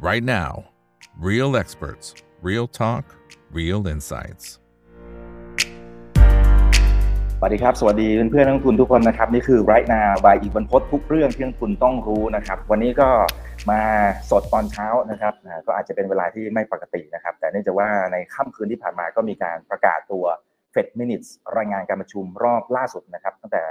right now. Real experts, real talk, real insights. สวัสดีครับ สวัสดีเพื่อนๆนักลงทุนทุกคนนะครับ นี่คือ right now by อีกบรรพททุกเรื่องที่นักลงทุนต้องรู้นะครับ วันนี้ก็มาสดตอนเช้านะครับ ก็อาจจะเป็นเวลาที่ไม่ปกตินะครับ แต่เนื่องจากว่าในค่ำคืนที่ผ่านมาก็มีการประกาศตัว Fed Minutes รายงานการประชุมรอบล่าสุดนะครับ ตั้งแต่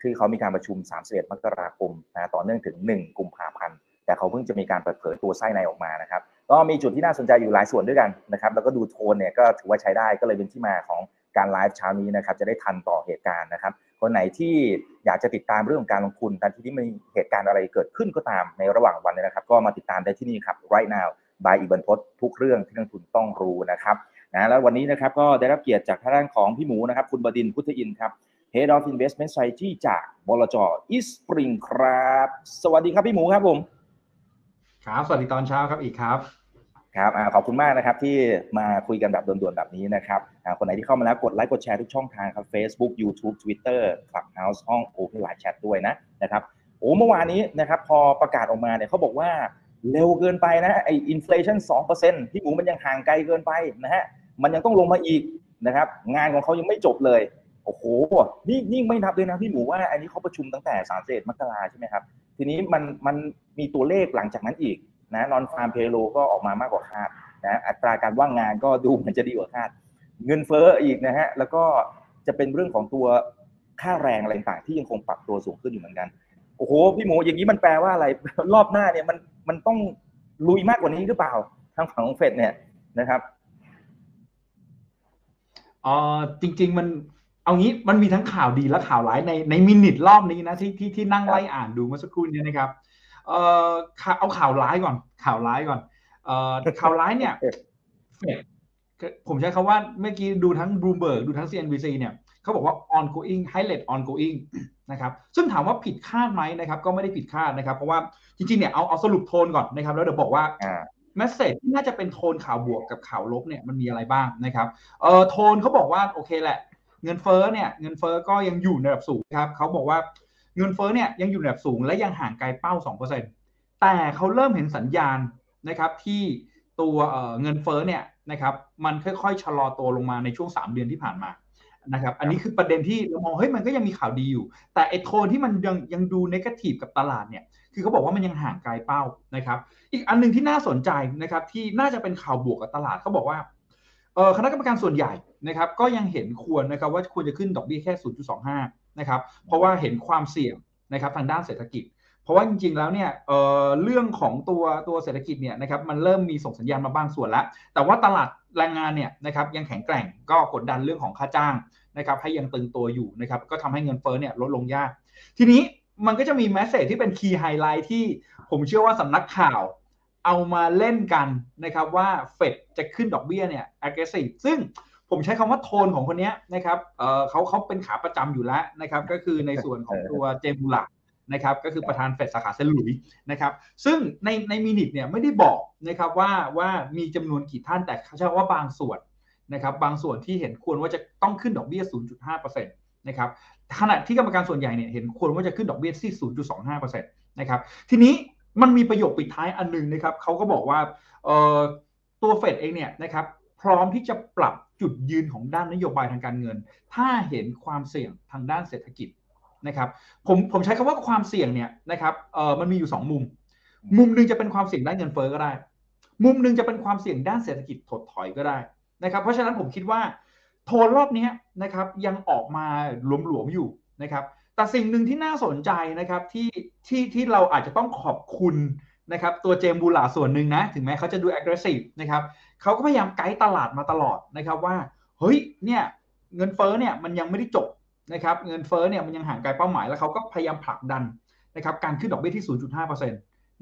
ที่เขามีการประชุม 31 มกราคมนะต่อเนื่องถึง 1 กุมภาพันธ์ แต่เขาเพิ่งจะมีการเปิดเผยตัวไส้ในออกมานะครับก็มีจุดที่น่าสนใจอยู่หลายส่วนด้วยกันนะครับแล้วก็ดูโทนเนี่ยก็ถือว่าใช้ได้ก็เลยเป็นที่มาของการไลฟ์เช้านี้นะครับจะได้ทันต่อเหตุการณ์นะครับ คนไหนที่อยากจะติดตามเรื่องของการลงทุนแต่ที่นี้มีเหตุการณ์อะไรเกิดขึ้นก็ตามในระหว่างวันเนี่ยนะครับ ก็มาติดตามได้ที่นี่ครับ right now by อีบันพศทุกเรื่องที่นักลงทุนต้องรู้นะครับนะแล้ววันนี้นะครับก็ได้รับเกียรติจากทางด้านของพี่หมูนะครับ คุณบดินทร์พุทธอินครับ Head of Investment Strategy จากบลจ Eastspring ครับ สวัสดีครับพี่หมูครับผม ครับ สวัสดีตอนเช้าครับอีกครับครับอขอบคุณมากนะครับที่มาคุยกันแบบด่วนๆแบบนี้นะครับคนไหนที่เข้ามาแล้วกดไลค์กดแชร์ทุกช่องทางครับ Facebook YouTube Twitter Clubhouse ห้อง Open Live Chat ด้วยนะนะครับโอ้เมื่อวานนี้นะครับพอประกาศออกมาเนี่ยเขาบอกว่าเร็วเกินไปนะไอ inflation สองเปอร์เซ็นต์พี่หมูมันยังห่างไกลเกินไปนะฮะมันยังต้องลงมาอีกนะครับงานของเขายังไม่จบเลย โอ้โห นี่นี่ไม่นับเลยนะพี่หมูว่าอันนี้เขาประชุมตั้งแต่สามสิบมกราใช่ไหมครับ ทีนี้มันมันมีตัวเลขหลังจากนั้นอีกนะนอนฟาร์มเพโลก็ออกมามากกว่าคาดนะอัตราการว่างงานก็ดูเหมือนจะดีกว่าคาด เงินเฟ้ออีกนะฮะแล้วก็จะเป็นเรื่องของตัวค่าแรงอะไรต่างๆที่ยังคงปรับตัวสูงขึ้นอยู่เหมือนกันโอ้โหพี่หมูอย่างนี้มันแปลว่าอะไรรอบหน้าเนี่ยมันมันต้องลุยมากกว่านี้หรือเปล่าทางฝั่งของเฟดเนี่ยนะครับเออจริง ๆ มัน เอางี้มันมีทั้งข่าวดีและข่าวร้ายในในมินิทรอบนี้นะที่ที่ที่นั่งไล่อ่านดูเมื่อสักครู่นี้นะครับ เออเอาข่าวร้ายก่อน ข่าวร้ายก่อน เออข่าวร้ายเนี่ยเฟดผมใช้คาว่าเมื่อกี้ดูทั้ง Bloomberg ดูทั้ง CNBC เนี่ยเขาบอกว่า ongoing highlight ongoing นะครับซึ่งถามว่าผิดคาดไหมนะครับ ก็ไม่ได้ผิดคาดนะครับ เพราะว่าจริงๆเนี่ยเอาเอาสรุปโทนก่อนนะครับ แล้วเดี๋ยวบอกว่าแมสเซจที่น่าจะเป็นโทนข่าวบวกกับข่าวลบเนี่ยมันมีอะไรบ้างนะครับเออโทนเขาบอกว่าโอเคแหละ เงินเฟ้อเนี่ยเงินเฟ้อก็ยังอยู่ในระดับสูงครับเขาบอกว่าเงินเฟ้อเนี่ยยังอยู่ในระดับสูงและยังห่างไกลเป้า 2%แต่เขาเริ่มเห็นสัญญาณนะครับที่ตัวเงินเฟ้อเนี่ยนะครับมันค่อยๆชะลอตัวลงมาในช่วง 3 เดือนที่ผ่านมานะครับอันนี้คือประเด็นที่เรามองเฮ้ยมันก็ยังมีข่าวดีอยู่ แต่ไอ้โทนที่มันยังยังดูนกาทีฟกับตลาดเนี่ยคือเขาบอกว่ามันยังห่างไกลเป้านะครับ อีกอันนึงที่น่าสนใจนะครับที่น่าจะเป็นข่าวบวกกับตลาดเขาบอกว่าคณะกรรมการส่วนใหญ่ นะครับก็ยังเห็นควรนะครับว่าควรจะขึ้นดอกเบี้ยแค่ 0.25 นะครับเพราะว่าเห็นความเสี่ยงนะครับทางด้านเศรษฐกิจ เพราะว่าจริงๆแล้วเนี่ยเเรื่องของตัวตัวเศรษฐกิจเนี่ยนะครับมันเริ่มมีส่งสัญญาณมาบางส่วนแล้วแต่ว่าตลาดแรงงานเนี่ยนะครับยังแข็งแกร่งก็กดดันเรื่องของค่าจ้างนะครับให้ยังตึงตัวอยู่นะครับก็ทำให้เงินเฟ้อเนี่ยลดลงยาก ทีนี้มันก็จะมี message ที่เป็น key highlight ที่ผมเชื่อว่าสำนักข่าวเอามาเล่นกันนะครับว่าเฟดจะขึ้นดอกเบี้ยเนี่ย aggressive ซึ่ง ผมใช้คำว่าโทนของคนนี้นะครับเเขาเขาเป็นขาประจำอยู่แล้วนะครับ ก็คือในส่วนของตัวเจมูลักนะครับก็คือประธานเฟดสาขาเซนต์หลุยส์นะครับ ซึ่งในในมินิทเนี่ยไม่ได้บอกนะครับว่าว่ามีจำนวนกี่ท่านแต่เขาใช้ว่าบางส่วนนะครับบางส่วนที่เห็นควรว่าจะต้องขึ้นดอกเบี้ย 0.5%นะครับขณะที่กรรมการส่วนใหญ่เนี่ยเห็นควรว่าจะขึ้นดอกเบี้ยที่ 0.25%นะครับทีนี้มันมีประโยคปิดท้ายอันนึงนะครับเขาก็บอกว่าตัวเฟดเองเนี่ยนะครับ พร้อมที่จะปรับจุดยืนของด้านนโยบายทางการเงิน ถ้าเห็นความเสี่ยงทางด้านเศรษฐกิจนะครับผมผมใช้คำว่าความเสี่ยงเนี่ยนะครับเออมันมีอยู่ 2 มุม มุมหนึ่งจะเป็นความเสี่ยงด้านเงินเฟ้อก็ได้ มุมหนึ่งจะเป็นความเสี่ยงด้านเศรษฐกิจถดถอยก็ได้นะครับ เพราะฉะนั้นผมคิดว่าโทนรอบนี้นะครับยังออกมาหลวมๆอยู่นะครับ แต่สิ่งหนึ่งที่น่าสนใจนะครับที่ที่ที่เราอาจจะต้องขอบคุณ นะครับตัวเจมบูลาส่วนหนึ่งนะ ถึงแม้เขาจะดู aggressive นะครับเขาก็พยายามไกด์ตลาดมาตลอดนะครับว่า เฮ้ยเนี่ยเงินเฟ้อเนี่ยมันยังไม่ได้จบนะครับเงินเฟ้อเนี่ยมันยังห่างไกลเป้าหมายแล้วเขาก็พยายามผลักดันนะครับการขึ้นดอกเบี้ยที่ 0.5%น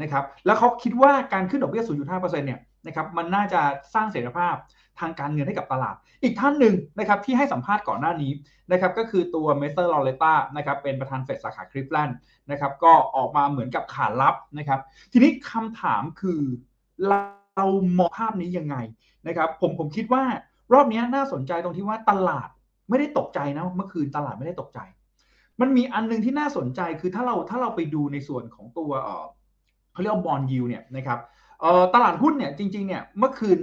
ะครับแล้วเขาคิดว่าการขึ้นดอกเบี้ย 0.5%เนี่ย นะครับมันน่าจะสร้างเสถียรภาพทางการเงินให้กับตลาด อีกท่านหนึ่งนะครับที่ให้สัมภาษณ์ก่อนหน้านี้นะครับก็คือตัวเมสเตอร์ลอเรต้านะครับเป็นประธานเฟดสาขาคลีฟแลนด์นะครับก็ออกมาเหมือนกับขาลับนะครับ ทีนี้คำถามคือเรามองภาพนี้ยังไงนะครับผมผมคิดว่ารอบนี้น่าสนใจตรงที่ว่าตลาดไม่ได้ตกใจนะเมื่อคืนตลาดไม่ได้ตกใจ มันมีอันนึงที่น่าสนใจคือถ้าเราถ้าเราไปดูในส่วนของตัวเออเขาเรียกว่าบอลยูเนี่ยนะครับ ตลาดหุ้นเนี่ยจริงๆเนี่ยเมื่อคืน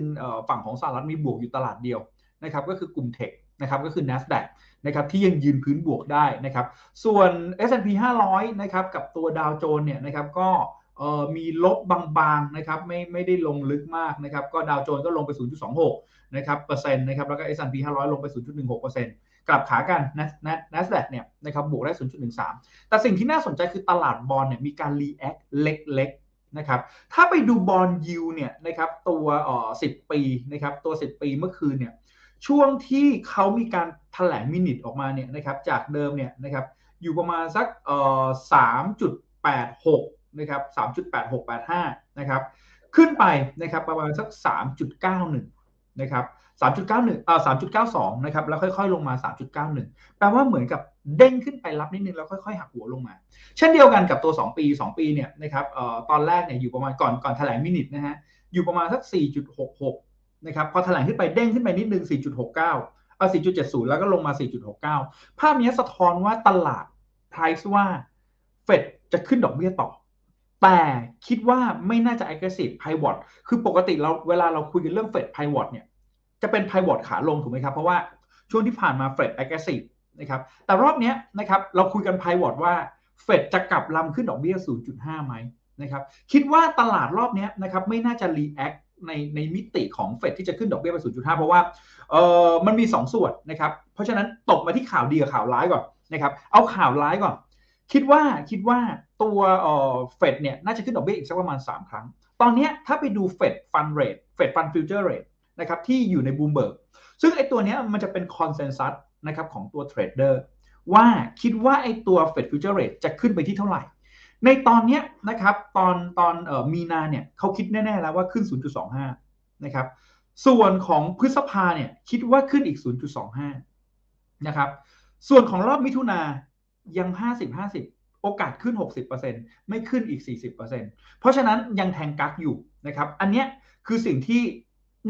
ฝั่งของสหรัฐมีบวกอยู่ตลาดเดียวนะครับก็คือกลุ่มเทคนะครับก็คือ NASDAQ นะครับที่ยังยืนพื้นบวกได้นะครับส่วน S&P 500นะครับกับตัวดาวโจนเนี่ยนะครับก็มีลบบางๆนะครับไม่ไม่ได้ลงลึกมากนะครับก็ดาวโจนส์ก็ลงไป 0.26นะครับเปอร์เซ็นต์นะครับแล้วก็ S&P 500 ลงไป 0.16เปอร์เซ็นต์กลับขากัน NASDAQ เนี่ยนะครับบวกได้ 0.13 แต่สิ่งที่น่าสนใจคือตลาดบอลเนี่ยมีการ react เล็กๆ นะครับถ้าไปดู bond yield เนี่ยนะครับตัวอ่อ10ปีนะครับตัว 10 ปีเมื่อคืนเนี่ยช่วงที่เขามีการแถลง minutes ออกมาเนี่ยนะครับจากเดิมเนี่ยนะครับอยู่ประมาณสักเอ่อ3.86นะครับ3.8685นะครับขึ้นไปนะครับประมาณสัก3.91นะครับ3.91เอ่อ3.92นะครับแล้วค่อยๆ ลงมา3.91แปลว่าเหมือนกับ เด้งขึ้นไปรับนิดนึงแล้วค่อยๆหักหัวลงมา เช่นเดียวกันกับตัว 2 ปี 2 ปีเนี่ยนะครับออตอนแรกเนี่ยอยู่ประมาณก่อนก่อนแถลงมินิทนะฮะอยู่ประมาณสัก 4.66 นะครับพอแถลงขึ้นไปเด้งขึ้นไปนิดนึง 4.69เออ4.70 แล้วก็ลงมา 4.69 ภาพนี้สะท้อนว่าตลาด price ว่าเฟดจะขึ้นดอกเบี้ยต่อ แต่คิดว่าไม่น่าจะ aggressive pivot คือปกติเราเวลาเราคุยกันเรื่องเฟด pivot เนี่ยจะเป็น pivot ขาลงถูกไหมครับ เพราะว่าช่วงที่ผ่านมาเฟด aggressive นะครับแต่รอบนี้นะครับเราคุยกัน pivot ว่าเฟดจะกลับลำขึ้นดอกเบี้ย 0.5ไหมนะครับคิดว่าตลาดรอบนี้นะครับไม่น่าจะ react ในในมิติของเฟดที่จะขึ้นดอกเบี้ยไป 0.5 เพราะว่าเออมันมี 2 ส่วนนะครับเพราะฉะนั้นตกมาที่ข่าวดีกับข่าวร้ายก่อนนะครับเอาข่าวร้ายก่อน คิดว่าคิดว่าตัวเฟดเนี่ยน่าจะขึ้นดอกเบี้ยอีกสักประมาณ 3 ครั้ง ตอนนี้ถ้าไปดู Fed fund rate Fed fund future rate นะครับที่อยู่ในบูมเบิร์กซึ่งไอตัวนี้มันจะเป็น consensus นะครับของตัว trader ว่าคิดว่าไอ้ตัว Fed future rate จะขึ้นไปที่เท่าไหร่ ในตอนนี้นะครับตอนตอนเอ่อมีนาเนี่ยเขาคิดแน่ ๆ แล้วว่าขึ้น 0.25 นะครับ ส่วนของพฤษภาเนี่ยคิดว่าขึ้นอีก 0.25 นะครับ ส่วนของรอบมิถุนายัง 50-50 โอกาสขึ้น 60%ไม่ขึ้นอีก 40%เพราะฉะนั้นยังแทงกักอยู่นะครับ อันนี้คือสิ่งที่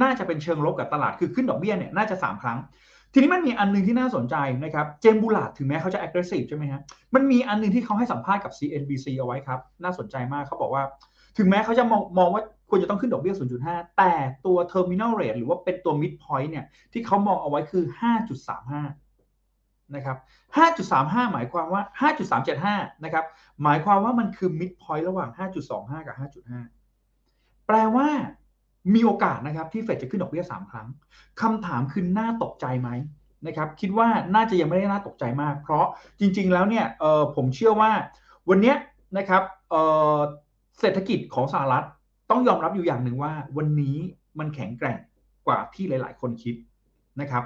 น่าจะเป็นเชิงลบกับตลาดคือขึ้นดอกเบี้ยเนี่ยน่าจะ 3 ครั้ง ทีนี้มันมีอันนึงที่น่าสนใจนะครับ เจมบูลาดถึงแม้เขาจะ aggressive ใช่ไหมฮะ มันมีอันนึงที่เขาให้สัมภาษณ์กับ CNBC เอาไว้ครับ น่าสนใจมากเขาบอกว่า ถึงแม้เขาจะมองมองว่าควรจะต้องขึ้นดอกเบี้ย 0.5 แต่ตัว terminal rate หรือว่าเป็นตัว mid point เนี่ย ที่เขามองเอาไว้คือ 5.35 นะครับ 5.35 หมายความว่า 5.375 นะครับ หมายความว่ามันคือ mid point ระหว่าง 5.25 กับ 5.5 แปลว่า มีโอกาสนะครับที่เฟดจะขึ้นดอกเบี้ยสามครั้งคำถามคือน่าตกใจไหมนะครับคิดว่าน่าจะยังไม่ได้น่าตกใจมาก เพราะจริง ๆ แล้วเนี่ยผมเชื่อว่าวันนี้นะครับเศรษฐกิจของสหรัฐต้องยอมรับอยู่อย่างหนึ่งว่า วันนี้มันแข็งแกร่งกว่าที่หลาย ๆ คนคิดนะครับ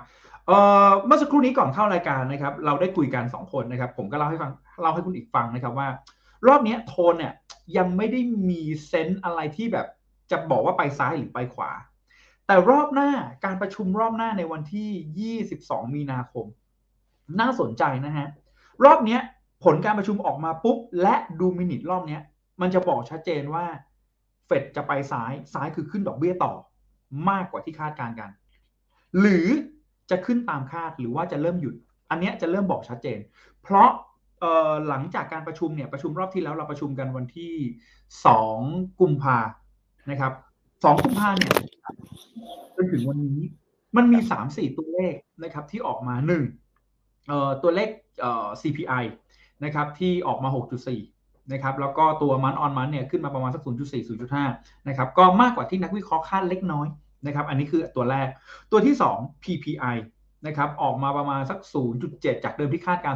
เมื่อสักครู่นี้ก่อนเข้ารายการนะครับ เราได้คุยกัน2คนนะครับ ผมก็เล่าให้ฟังเล่าให้คุณอีกฟังนะครับว่า รอบนี้โทนเนี่ยยังไม่ได้มีเซนต์อะไรที่แบบ จะบอกว่าไปซ้ายหรือไปขวา แต่รอบหน้าการประชุมรอบหน้าในวันที่ 22 มีนาคม น่าสนใจนะฮะ รอบนี้ผลการประชุมออกมาปุ๊บ และดูมินิทรอบนี้มันจะบอกชัดเจนว่า เฟดจะไปซ้ายซ้ายคือขึ้นดอกเบี้ยต่อมากกว่าที่คาดการกัน หรือจะขึ้นตามคาดหรือว่าจะเริ่มหยุด อันนี้จะเริ่มบอกชัดเจน เพราะหลังจากการประชุมเนี่ยประชุมรอบที่แล้วเราประชุมกันวันที่ 2 กุมภา นะครับสองกุมภาเนี่ยจนถึงวันนี้ มันมีสามสี่ตัวเลขนะครับที่ออกมาหนึ่งตัวเลขเ CPI นะครับที่ออกมา 6.4นะครับแล้วก็ตัวมันออนมันเนี่ยขึ้นมาประมาณสัก 0.4 0.5นะครับก็มากกว่าที่นักวิเคราะห์คาดเล็กน้อยนะครับอันนี้คือตัวแรกตัวที่ 2 PPI นะครับออกมาประมาณสัก 0.7 จากเดิมที่คาดการ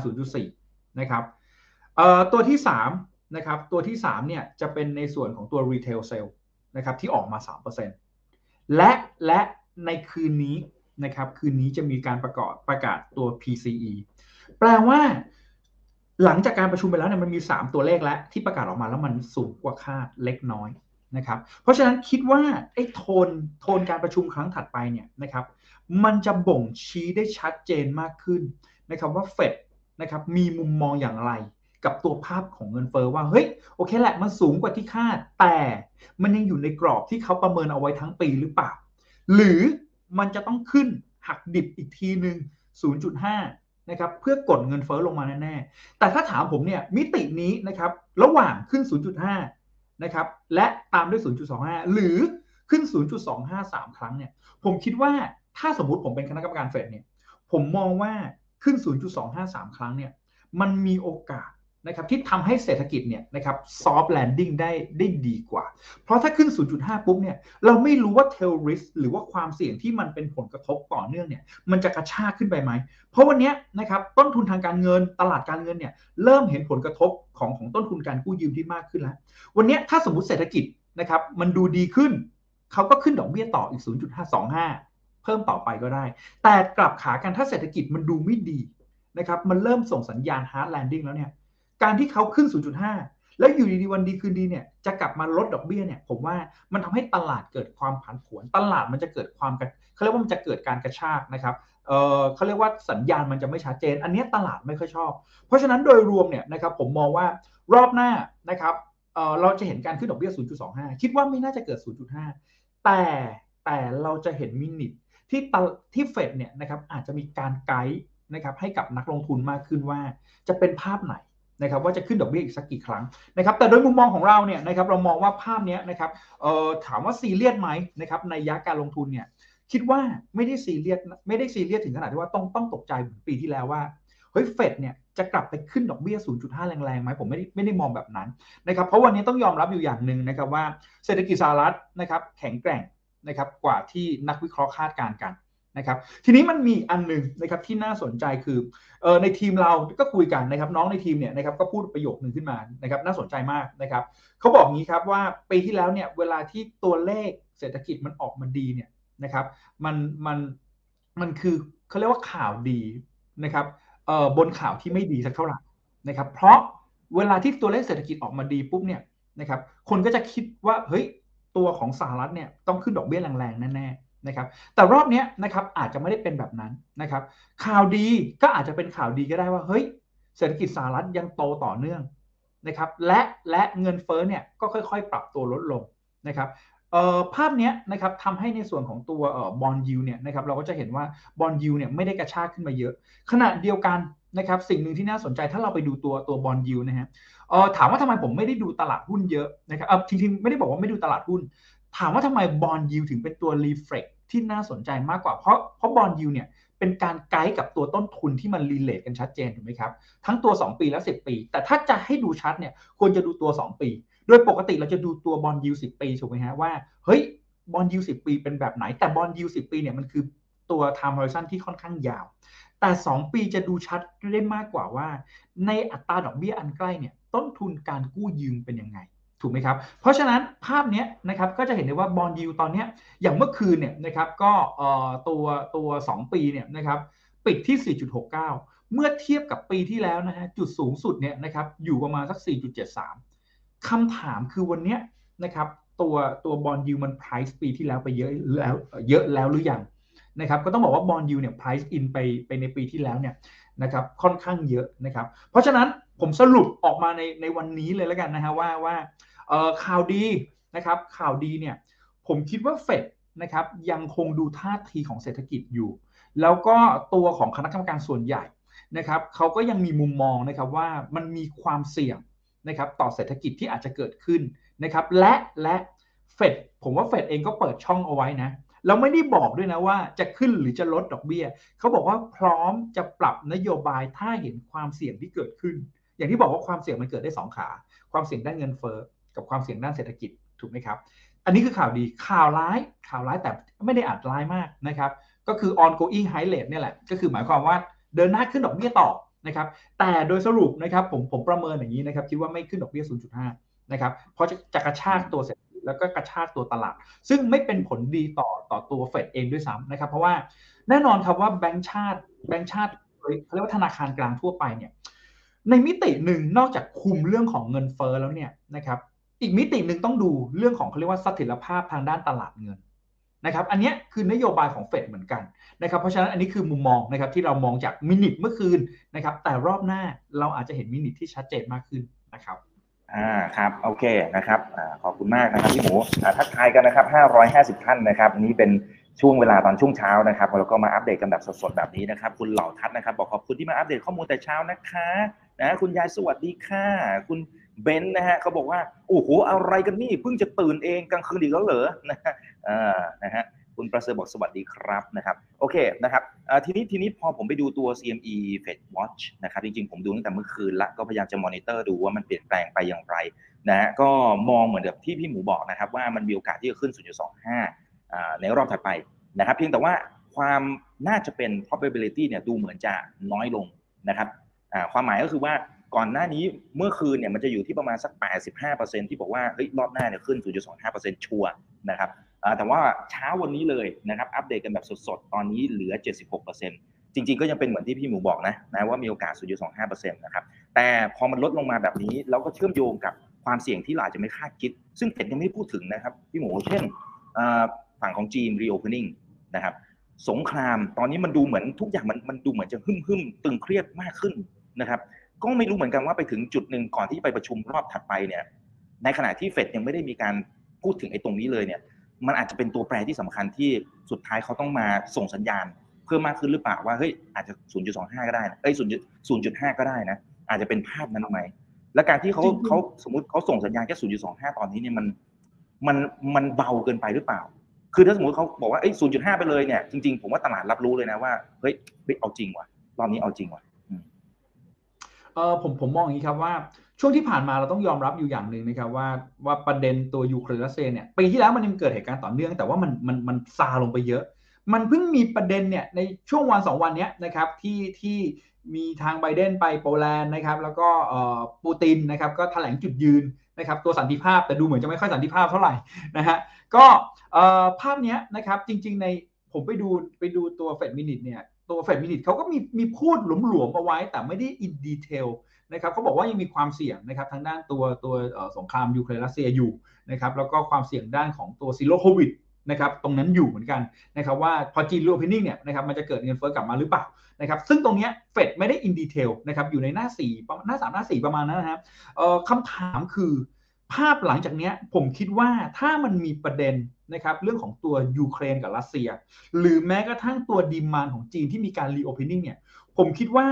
0.4นะครับตัวที่3นะครับตัวที่3เนี่ยจะเป็นในส่วนของตัว retail sale นะครับที่ออกมา 3%และและในคืนนี้นะครับคืนนี้จะมีการประกาศประกาศตัว PCE แปลว่า หลังจากการประชุมไปแล้วเนี่ยมันมี 3 ตัวเลขแล้วที่ประกาศออกมาแล้วมันสูงกว่าคาดเล็กน้อยนะครับเพราะฉะนั้นคิดว่าไอ้โทนโทนการประชุมครั้งถัดไปเนี่ยนะครับมันจะบ่งชี้ได้ชัดเจนมากขึ้นนะครับว่าเฟดนะครับมีมุมมองอย่างไร กับตัวภาพของเงินเฟอ้อว่าเฮ้ยโอเคแหละมันสูงกว่าที่คาดแต่มันยังอยู่ในกรอบที่เขาประเมินเอาไว้ทั้งปีหรือเปล่า หรือมันจะต้องขึ้นหักดิบอีกทีหนึ่ง0.5นะครับเพื่อกดเงินเฟอ้อลงมาแน่ๆแต่ถ้าถามผมเนี่ยมิตินี้นะครับระหว่างขึ้น 0.5นะครับและตามด้วย 0.25 หรือขึ้น 0.25 3 ครั้งเนี่ยผมคิดว่าถ้าสมมติผมเป็นคณะกรรมการเฟดเนี่ยผมมองว่าขึ้น 0.25 3 ครั้งเนี่ยมันมีโอกาส นะครับที่ทำให้เศรษฐกิจเนี่ยนะครับ soft landing ได้ได้ดีกว่า เพราะถ้าขึ้น 0.5 ปุ๊บเนี่ยเราไม่รู้ว่า tail risk หรือว่าความเสี่ยงที่มันเป็นผลกระทบต่อเนื่องเนี่ยมันจะกระชากขึ้นไปไหม เพราะวันนี้นะครับต้นทุนทางการเงินตลาดการเงินเนี่ยเริ่มเห็นผลกระทบของของต้นทุนการกู้ยืมที่มากขึ้นแล้ว วันนี้ถ้าสมมติเศรษฐกิจนะครับมันดูดีขึ้นเขาก็ขึ้นดอกเบี้ยต่ออีก 0.525 เพิ่มต่อไปก็ได้ แต่กลับขากันถ้าเศรษฐกิจมันดูไม่ดีนะครับมันเริ่มส่งสัญญาณ hard landing แล้วเนี่ย การที่เขาขึ้น 0.5 แล้วอยู่ดีๆวันดีคืนดีเนี่ยจะกลับมาลดดอกเบี้ยเนี่ยผมว่ามันทำให้ตลาดเกิดความผันผวน ตลาดมันจะเกิดความเขาเรียกว่ามันจะเกิดการกระชากนะครับเออเขาเรียกว่าสัญญาณมันจะไม่ชัดเจน อันนี้ตลาดไม่ค่อยชอบ เพราะฉะนั้นโดยรวมเนี่ยนะครับผมมองว่ารอบหน้านะครับเออเราจะเห็นการขึ้นดอกเบี้ย 0.25 คิดว่าไม่น่าจะเกิด 0.5 แต่แต่เราจะเห็นมินิทที่ที่เฟดเนี่ยนะครับอาจจะมีการไกด์นะครับให้กับนักลงทุนมากขึ้นว่าจะเป็นภาพไหน นะครับว่าจะขึ้นดอกเบี้ยอีกสักกี่ครั้งนะครับแต่โดยมุมมองของเราเนี่ยนะครับเรามองว่าภาพนี้นะครับเอ่อถามว่าซีเรียสไหมนะครับในยักการลงทุนเนี่ยคิดว่าไม่ได้ซีเรียสไม่ได้ซีเรียสถึงขนาดที่ว่าต้องต้องตกใจเหมือนปีที่แล้วว่าเฮ้ยเฟดเนี่ยจะกลับไปขึ้นดอกเบี้ย 0.5 แรงๆไหมผมไม่ได้ไม่ได้มองแบบนั้นนะครับเพราะวันนี้ต้องยอมรับอยู่อย่างหนึ่งนะครับว่าเศรษฐกิจสหรัฐนะครับแข็งแกร่งนะครับกว่าที่นักวิเคราะห์คาดการณ์กัน นะครับทีนี้มันมีอันหนึ่งนะครับที่น่าสนใจคือเออในทีมเราก็คุยกันนะครับน้องในทีมเนี่ยนะครับก็พูดประโยคหนึ่งขึ้นมานะครับน่าสนใจมากนะครับเขาบอกงี้ครับว่าปีที่แล้วเนี่ยเวลาที่ตัวเลขเศรษฐกิจมันออกมาดีเนี่ยนะครับมันมันมันคือเขาเรียกว่าข่าวดีนะครับเอ่อบนข่าวที่ไม่ดีสักเท่าไหร่นะครับเพราะเวลาที่ตัวเลขเศรษฐกิจออกมาดีปุ๊บเนี่ยนะครับคนก็จะคิดว่าเฮ้ยตัวของสหรัฐเนี่ยต้องขึ้นดอกเบี้ยแรงๆแน่ๆ นะครับแต่รอบนี้นะครับอาจจะไม่ได้เป็นแบบนั้นนะครับข่าวดีก็อาจจะเป็นข่าวดีก็ได้ว่าเฮ้ยเศรษฐกิจสหรัฐยังโตต่อเนื่องนะครับและและเงินเฟ้อเนี่ยก็ค่อยๆ ปรับตัวลดลงนะครับภาพนี้นะครับทำให้ในส่วนของตัว bond yield เนี่ยนะครับเราก็จะเห็นว่า bond yield เนี่ยไม่ได้กระชากขึ้นมาเยอะ ขณะเดียวกันนะครับสิ่งหนึ่งที่น่าสนใจถ้าเราไปดูตัวตัว bond yield นะฮะถามว่าทำไมผมไม่ได้ดูตลาดหุ้นเยอะนะครับจริงๆไม่ได้บอกว่าไม่ดูตลาดหุ้น ถามว่าทำไม bond yield ถึงเป็นตัว reflect ที่น่าสนใจมากกว่าเพราะเพราะ bond yield เนี่ยเป็นการไกด์กับตัวต้นทุนที่มัน relate กันชัดเจนถูกไหมครับ ทั้งตัว 2 ปีและ 10 ปี แต่ถ้าจะให้ดูชัดเนี่ยควรจะดูตัว 2 ปี โดยปกติเราจะดูตัว bond yield สิบปีถูกไหมฮะว่าเฮ้ย bond yield สิบปีเป็นแบบไหน แต่ bond yield สิบปีเนี่ยมันคือตัว time horizon ที่ค่อนข้างยาว แต่ 2 ปีจะดูชัดได้มากกว่าว่า ในอัตราดอกเบี้ยอันใกล้เนี่ยต้นทุนการกู้ยืมเป็นยังไง ถูกไหมครับ เพราะฉะนั้นภาพนี้นะครับก็จะเห็นได้ว่า bond yield ตอนนี้อย่างเมื่อคืนเนี่ยนะครับก็ตัวตัว 2 ปีเนี่ยนะครับปิดที่ 4.69 เมื่อเทียบกับปีที่แล้วนะฮะจุดสูงสุดเนี่ยนะครับอยู่ประมาณสัก 4.73คำถามคือวันนี้นะครับตัวตัวบอลยูมัน price ปีที่แล้วไปเยอะแล้วเยอะแล้วหรือยังนะครับก็ต้องบอกว่าบอลยูเนี่ย price in ไปไปในปีที่แล้วเนี่ยนะครับค่อนข้างเยอะนะครับ เพราะฉะนั้น ผมสรุปออกมาในในวันนี้เลยแล้วกันนะฮะว่าว่าข่าวดีนะครับข่าวดีเนี่ยผมคิดว่าเฟดนะครับยังคงดูท่าทีของเศรษฐกิจอยู่ แล้วก็ตัวของคณะกรรมการส่วนใหญ่นะครับเขาก็ยังมีมุมมองนะครับว่ามันมีความเสี่ยงนะครับต่อเศรษฐกิจที่อาจจะเกิดขึ้นนะครับและและเฟดผมว่าเฟดเองก็เปิดช่องเอาไว้นะแล้วไม่ได้บอกด้วยนะว่าจะขึ้นหรือจะลดดอกเบี้ยเขาบอกว่าพร้อมจะปรับนโยบายถ้าเห็นความเสี่ยงที่เกิดขึ้น อย่างที่บอกว่าความเสี่ยงมันเกิดได้ 2 ขา ความเสี่ยงด้านเงินเฟ้อกับความเสี่ยงด้านเศรษฐกิจถูกไหมครับ อันนี้คือข่าวดีข่าวร้ายข่าวร้ายแต่ไม่ได้อาจร้ายมากนะครับ ก็คือ ongoing high rate เนี่ยแหละ ก็คือหมายความว่าเดินหน้าขึ้นดอกเบี้ยต่อนะครับแต่โดยสรุปนะครับผมผมประเมินอย่างนี้นะครับคิดว่าไม่ขึ้นดอกเบี้ย 0.5 นะครับเพราะจะจะกระชากตัวเศรษฐกิจแล้วก็กระชากตัวตลาด ซึ่งไม่เป็นผลดีต่อต่อตัวเฟดเองด้วยซ้ำนะครับ เพราะว่าแน่นอนครับว่าแบงก์ชาติแบงก์ชาติเขาเรียกว่าธนาคารกลางทั่วไปเนี่ย ในมิติหนึ่งนอกจากคุมเรื่องของเงินเฟ้อแล้วเนี่ยนะครับอีกมิติหนึ่งต้องดูเรื่องของเขาเรียกว่าสถิรภาพทางด้านตลาดเงินนะครับอันนี้คือนโยบายของเฟดเหมือนกันนะครับเพราะฉะนั้นอันนี้คือมุมมองนะครับที่เรามองจากมินิทเมื่อคืนนะครับแต่รอบหน้าเราอาจจะเห็นมินิทที่ชัดเจนมากขึ้นนะครับอ่าครับโอเคนะครับอขอบคุณมากนะครับพี่หมูอ่าทักทายกันนะครับ550 ท่านนะครับนี้เป็น ช่วงเวลาตอนช่วงเช้านะครับแล้วก็มาอัปเดตกันแบบสดๆแบบนี้นะครับ คุณเหล่าทัศนะครับ บอกขอบคุณที่มาอัปเดตข้อมูลแต่เช้านะคะนะคุณยายสวัสดีค่ะ คุณเบนซ์นะฮะเขาบอกว่าโอ้โหอะไรกันนี่เพิ่งจะตื่นเองกลางคืนอีกแล้วเหรอนะฮะอ่านะฮะคุณประเสริฐบอกสวัสดีครับนะครับโอเคนะครับทีนี้ทีนี้พอผมไปดูตัว CME Fed Watch นะครับจริงๆ ผมดูตั้งแต่เมื่อคืนละก็พยายามจะมอนิเตอร์ดูว่ามันเปลี่ยนแปลงไปอย่างไรนะฮะก็มองเหมือนกับที่พี่หมูบอกนะครับว่ามันมีโอกาสที่จะขึ้น 0.25 ในรอบถัดไปนะครับ เพียงแต่ว่าความน่าจะเป็น probability เนี่ยดูเหมือนจะน้อยลงนะครับความหมายก็คือว่าก่อนหน้านี้เมื่อคืนเนี่ยมันจะอยู่ที่ประมาณสัก 85%ที่บอกว่าเฮ้ยรอบหน้าเนี่ยขึ้น 0.25%ชัวร์นะครับแต่ว่าเช้าวันนี้เลยนะครับอัปเดตกันแบบสดๆ ตอนนี้เหลือ 76%จริงๆ ก็ยังเป็นเหมือนที่พี่หมูบอกนะนะว่ามีโอกาส 0.25%นะครับ แต่พอมันลดลงมาแบบนี้ เราก็เชื่อมโยงกับความเสี่ยงที่เราจจะไม่คาดคิด ซึ่งเฟดยังไม่พูดถึงนะครับ พี่หมู เช่น ฝั่งของจีน reopening นะครับ สงครามตอนนี้มันดูเหมือนทุกอย่างมันมันดูเหมือนจะหึ่มหึมตึงเครียดมากขึ้นนะครับ ก็ไม่รู้เหมือนกันว่าไปถึงจุดหนึ่งก่อนที่ไปประชุมรอบถัดไปเนี่ย ในขณะที่เฟดยังไม่ได้มีการพูดถึงไอ้ตรงนี้เลยเนี่ย มันอาจจะเป็นตัวแปรที่สำคัญที่สุดท้ายเขาต้องมาส่งสัญญาณ เพิ่มมากขึ้นหรือเปล่าว่าเฮ้ยอาจจะ 0.25 ก็ได้นะเอ้ย0.5 ก็ได้นะอาจจะเป็นภาพนั้นไหมและการที่เขาเขาสมมติเขาส่งสัญญาณแค่ 0.25 ตอนนี้เนี่ยมันมันมันเบาเกินไปหรือเปล่า คือถ้าสมมติเขาบอกว่าเอ้ย0.5ไปเลยเนี่ยจริงๆผมว่าตลาดรับรู้เลยนะว่าเฮ้ยเอาจริงว่ะรอบนี้เอาจริงว่ะเออผมผมมองอย่างนี้ครับว่าช่วงที่ผ่านมาเราต้องยอมรับอยู่อย่างหนึ่งนะครับว่าว่าประเด็นตัวยูเครนรัสเซียเนี่ยปีที่แล้วมันยังเกิดเหตุการณ์ต่อเนื่องแต่ว่ามันมันมันซาลงไปเยอะ มันเพิ่งมีประเด็นเนี่ยในช่วงวันสองวันนี้นะครับที่ที่มีทางไบเดนไปโปแลนด์นะครับ แล้วก็ปูตินนะครับ ก็แถลงจุดยืนนะครับ ตัวสันติภาพแต่ดูเหมือนจะไม่ค่อยสันติภาพเท่าไหร่นะฮะก็ภาพนี้นะครับจริง ๆ ในผมไปดูไปดูตัว Fed minutes เนี่ยตัว Fed minutes เขาก็มีมีพูดหลวมๆเอาไว้ แต่ไม่ได้ in detail นะครับเขาบอกว่ายังมีความเสี่ยงนะครับทางด้านตัวตัวสงครามยูเครนรัสเซียอยู่นะครับแล้วก็ความเสี่ยงด้านของตัว zero covid นะครับตรงนั้นอยู่เหมือนกันนะครับว่าพอจีน reopening เนี่ยนะครับมันจะเกิดเงินเฟ้อกลับมาหรือเปล่านะครับซึ่งตรงนี้เฟดไม่ได้ in detail นะครับอยู่ในหน้า4หน้า3หน้า 4 ประมาณนั้นนะครับคำถามคือภาพหลังจากนี้ผมคิดว่าถ้ามันมีประเด็นนะครับเรื่องของตัวยูเครนกับรัสเซีย หรือแม้กระทั่งตัว demand ของจีนที่มีการ reopening เนี่ยผมคิดว่า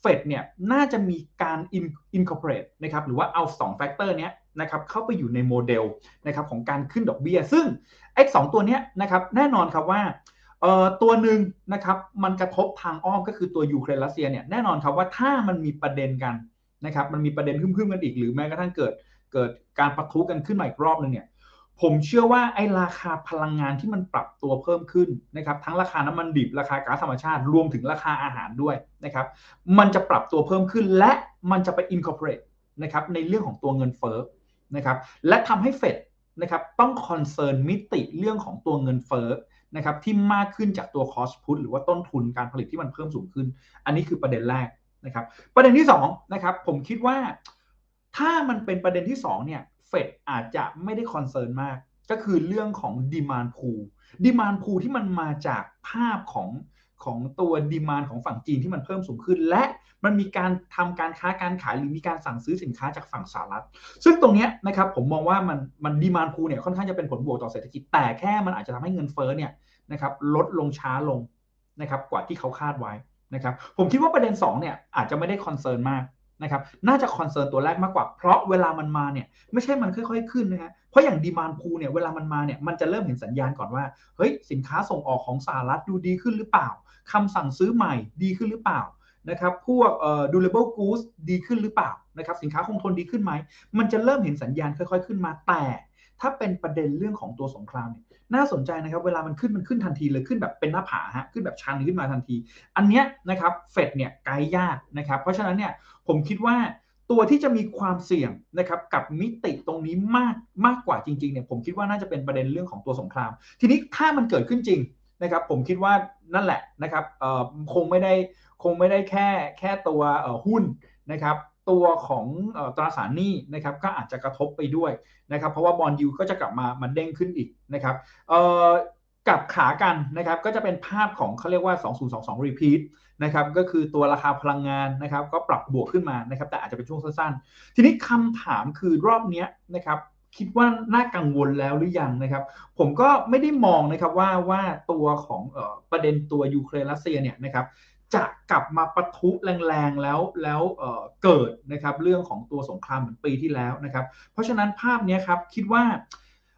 เฟดเนี่ยน่าจะมีการ incorporate นะครับหรือว่าเอา2 factor เนี้ยนะครับเข้าไปอยู่ในโมเดลนะครับของการขึ้นดอกเบี้ย ซึ่ง ไอ้สองตัวเนี้ยนะครับแน่นอนครับว่าเอ่อตัวหนึ่งนะครับมันกระทบทางอ้อมก็คือตัวยูเครนรัสเซียเนี่ยแน่นอนครับว่าถ้ามันมีประเด็นกันนะครับมันมีประเด็นพึ่มๆกันอีกหรือแม้กระทั่งเกิดเกิดการปะทุกันขึ้นมาอีกรอบนึงเนี่ยผมเชื่อว่าไอ้ราคาพลังงานที่มันปรับตัวเพิ่มขึ้นนะครับทั้งราคาน้ำมันดิบราคาก๊าซธรรมชาติ รวมถึงราคาอาหารด้วยนะครับมันจะปรับตัวเพิ่มขึ้นและมันจะไป incorporate นะครับในเรื่องของตัวเงินเฟ้อนะครับและทำให้เฟด นะครับต้อง concern มิติเรื่องของตัวเงินเฟ้อนะครับที่มากขึ้นจากตัว cost push หรือว่าต้นทุนการผลิตที่มันเพิ่มสูงขึ้น อันนี้คือประเด็นแรกนะครับประเด็นที่2นะครับผมคิดว่าถ้ามันเป็นประเด็นที่2เนี่ยเฟดอาจจะไม่ได้ concern มาก ก็คือเรื่องของ demand pull demand pull ที่มันมาจากภาพของ ของตัว demand ของฝั่งจีนที่มันเพิ่มสูงขึ้น และมันมีการทำการค้าการขายหรือมีการสั่งซื้อสินค้าจากฝั่งสหรัฐ ซึ่งตรงนี้นะครับผมมองว่ามันมัน demand pull เนี่ยค่อนข้างจะเป็นผลบวกต่อเศรษฐกิจแต่แค่มันอาจจะทำให้เงินเฟ้อเนี่ยนะครับลดลงช้าลงนะครับกว่าที่เขาคาดไว้นะครับผมคิดว่าประเด็น2เนี่ยอาจจะไม่ได้ concern มาก นะครับน่าจะ concern ตัวแรกมากกว่า เพราะเวลามันมาเนี่ยไม่ใช่มันค่อยๆขึ้นนะฮะเพราะอย่างดีมานพูเนี่ยเวลามันมาเนี่ยมันจะเริ่มเห็นสัญญาณก่อนว่าเฮ้ยสินค้าส่งออกของสหรัฐดูดีขึ้นหรือเปล่าคำสั่งซื้อใหม่ดีขึ้นหรือเปล่านะครับพวกเอ่อ durable goods ดีขึ้นหรือเปล่านะครับสินค้าคงทนดีขึ้นไหมมันจะเริ่มเห็นสัญญาณค่อย ๆ ขึ้นมาแต่ ถ้าเป็นประเด็นเรื่องของตัวสงครามเนี่ย น่าสนใจนะครับ เวลามันขึ้นมันขึ้นทันทีเลยขึ้นแบบเป็นหน้าผาฮะขึ้นแบบชันขึ้นมาทันที อันเนี้ยนะครับเฟดเนี่ยไกด์ยากนะครับ เพราะฉะนั้นเนี่ยผมคิดว่าตัวที่จะมีความเสี่ยงนะครับกับมิติตรงนี้มากมากกว่าจริงๆเนี่ยผมคิดว่าน่าจะเป็นประเด็นเรื่องของตัวสงคราม ทีนี้ถ้ามันเกิดขึ้นจริงนะครับ ผมคิดว่านั่นแหละนะครับคงไม่ได้คงไม่ได้แค่แค่ตัวหุ้นนะครับ ตัวของตราสารหนี้นะครับก็อาจจะกระทบไปด้วยนะครับ เพราะว่าบอลยูก็จะกลับมามันเด้งขึ้นอีกนะครับกับขากันนะครับก็จะเป็นภาพของเขาเรียกว่า 2022 repeat นะครับก็คือตัวราคาพลังงานนะครับ ก็ปรับบวกขึ้นมานะครับ แต่อาจจะเป็นช่วงสั้นๆ ทีนี้คำถามคือรอบนี้นะครับคิดว่าน่ากังวลแล้วหรือยังนะครับ ผมก็ไม่ได้มองนะครับว่าว่าตัวของประเด็นตัวยูเครนรัสเซียเนี่ยนะครับ จะกลับมาปะทุแรงๆแล้วแล้วเเกิดนะครับเรื่องของตัวสงครามเหมือนปีที่แล้วนะครับ เพราะฉะนั้นภาพนี้ครับคิดว่า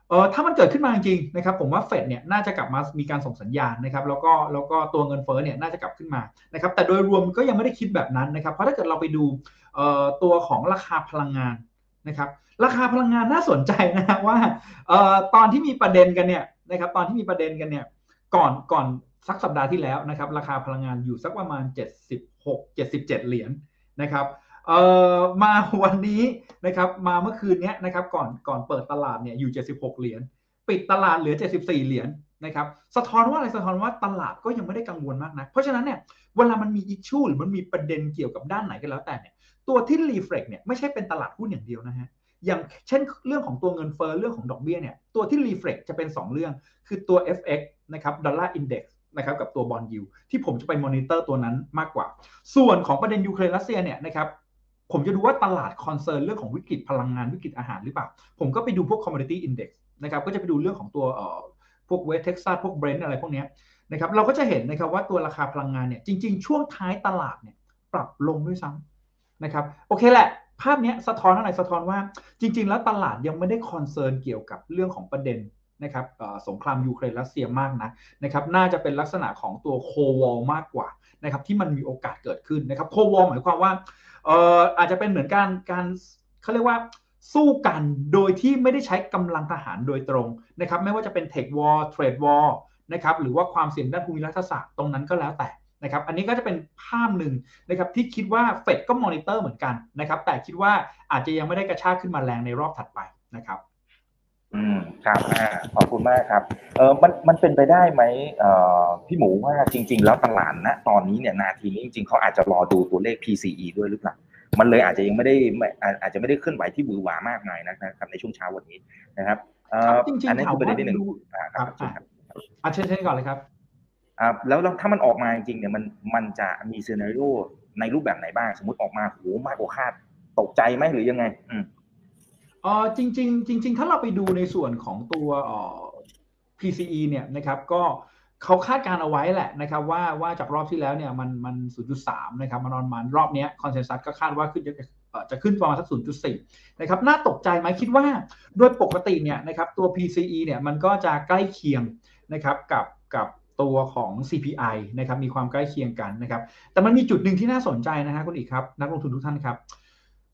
เออถ้ามันเกิดขึ้นมาจริงนะครับผมว่าเฟดเนี่ยน่าจะกลับมามีการส่งสัญญาณนะครับแล้วก็แล้วก็ตัวเงินเฟ้อเนี่ยน่าจะกลับขึ้นมานะครับแต่โดยรวมก็ยังไม่ได้คิดแบบนั้นนะครับเพราะถ้าเกิดเราไปดูตัวของราคาพลังงานนะครับราคาพลังงานน่าสนใจนะว่าตอนที่มีประเด็นกันเนี่ยนะครับตอนที่มีประเด็นกันเนี่ยก่อนก่อน สักสัปดาห์ที่แล้วนะครับ ราคาพลังงานอยู่สักประมาณ 76 77 เหรียญนะครับเอ่อมาวันนี้นะครับมาเมื่อคืนนี้นะครับก่อนก่อนเปิดตลาดเนี่ยอยู่ 76 เหรียญปิดตลาดเหลือ 74 เหรียญนะครับสะท้อนว่าอะไรสะท้อนว่าตลาดก็ยังไม่ได้กังวลมากนะเพราะฉะนั้นเนี่ยเวลามันมี issue หรือมันมีประเด็นเกี่ยวกับด้านไหนก็แล้วแต่เนี่ยตัวที่ reflect เนี่ยไม่ใช่เป็นตลาดหุ้นอย่างเดียวนะฮะอย่างเช่นเรื่องของตัวเงินเฟ้อเรื่องของดอกเบี้ยเนี่ยตัวที่ reflect จะเป็น 2 เรื่อง คือตัว FX นะครับ dollar index นะครับกับตัว bond yield ที่ผมจะไปมอนิเตอร์ตัวนั้นมากกว่า ส่วนของประเด็นยูเครนรัสเซียเนี่ยนะครับผมจะดูว่าตลาด concern เรื่องของวิกฤตพลังงานวิกฤตอาหารหรือเปล่า ผมก็ไปดูพวก commodity index นะครับก็จะไปดูเรื่องของตัวเอ่อพวก West Texas พวก Brent อะไรพวกนี้นะครับเราก็จะเห็นนะครับว่าตัวราคาพลังงานเนี่ยจริง ๆ ช่วงท้ายตลาดเนี่ยปรับลงด้วยซ้ำนะครับโอเคแหละภาพนี้สะท้อนอะไรสะท้อนว่าจริง ๆ แล้วตลาดยังไม่ได้ concern เกี่ยวกับเรื่องของประเด็น นะครับสงครามยูเครนรัสเซียมากนะนะครับน่าจะเป็นลักษณะของตัว cold war มากกว่านะครับที่มันมีโอกาสเกิดขึ้นนะครับ cold war หมายความว่าเอ่ออาจจะเป็นเหมือนการการเขาเรียกว่าสู้กันโดยที่ไม่ได้ใช้กำลังทหารโดยตรงนะครับไม่ว่าจะเป็น tech war trade war นะครับหรือว่าความเสี่ยงด้านภูมิรัฐศาสตร์ตรงนั้นก็แล้วแต่นะครับอันนี้ก็จะเป็นภาพหนึ่งนะครับที่คิดว่าเฟดก็มอนิเตอร์เหมือนกันนะครับแต่คิดว่าอาจจะยังไม่ได้กระชากขึ้นมาแรงในรอบถัดไปนะครับ อืมครับอ่าขอบคุณมากครับเออมันมันเป็นไปได้ไหมเอ่อพี่หมูว่าจริง ๆ แล้วตลาดนะตอนนี้เนี่ยนาทีนี้จริงๆเขาอาจจะรอดูตัวเลข PCE ด้วยหรือเปล่ามันเลยอาจจะยังไม่ได้อาจจะไม่ได้เคลื่อนไหวที่บือหวามากหน่อยนะครับในช่วงเช้าวันนี้นะครับเอ่ออันนี้คือประเด็นที่หนึ่งครับอาเช่นเช่นก่อนเลยครับอ่าแล้วถ้ามันออกมาจริงๆเนี่ยมันมันจะมีซีนารีโอในรูปแบบไหนบ้าง สมมติออกมาโหมากกว่าคาดตกใจไหมหรือยังไง อืม ออจริง ๆ จริง ๆ ถ้าเราไปดูในส่วนของตัวออ PCE เนี่ยนะครับก็เขาคาดการเอาไว้แหละนะครับว่าว่าจากรอบที่แล้วเนี่ยมันมัน 0.3 นะครับมานอนมันรอบนี้คอนเซนแซสก็คาดว่าขึ้นจะจะขึ้นประมาณสัก 0.4 นะครับน่าตกใจไหมคิดว่าโดยปกติเนี่ยนะครับตัว PCE เนี่ยมันก็จะใกล้เคียงนะครับกับกับตัวของ CPI นะครับมีความใกล้เคียงกันนะครับแต่มันมีจุดหนึ่งที่น่าสนใจนะฮะคุณอีกครับ นักลงทุนทุกท่านครับ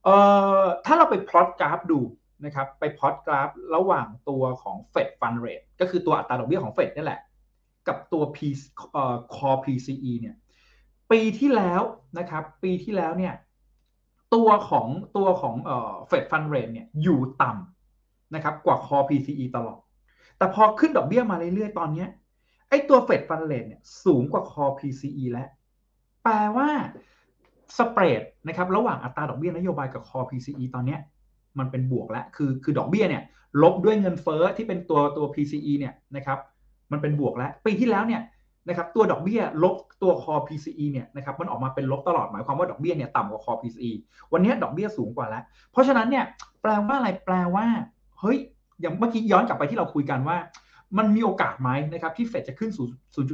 เอ่อถ้าเราไปพลอตกราฟดู นะครับไปพอดกราฟระหว่างตัวของ Fed Fund Rate ก็คือตัวอัตราดอกเบี้ยของ Fed นี่แหละ กับตัว P เอ่อ Core PCE เนี่ยปีที่แล้วนะครับปีที่แล้วเนี่ยตัวของตัวของเอ่อ Fed Fund Rate เนี่ยอยู่ต่ำนะครับกว่า Core PCE ตลอด แต่พอขึ้นดอกเบี้ยมาเรื่อยๆ ตอนนี้ไอ้ตัว Fed Fund Rate เนี่ยสูงกว่า Core PCE แล้ว แปลว่าสเปรดนะครับระหว่างอัตราดอกเบี้ยนโยบายกับ Core PCE ตอนนี้ มันเป็นบวกแล้วคือคือดอกเบี้ยเนี่ยลบด้วยเงินเฟอ้อที่เป็นตัวตัว PCE เนี่ยนะครับมันเป็นบวกแล้วปีที่แล้วเนี่ยนะครับตัวดอกเบี้ยลบตัวคอ PCE เนี่ยนะครับมันออกมาเป็นลบตลอดหมายความว่าดอกเบี้ยเนี่ยต่ำกว่าคอ PCE วันนี้ดอกเบี้ยสูงกว่าแล้ว เพราะฉะนั้นเนี่ยแปลว่าอะไรแปลว่าเฮ้ยอย่างเมื่อกี้ย้อนกลับไปที่เราคุยกันว่า มันมีโอกาสไหมนะครับที่เฟดจะขึ้นสู่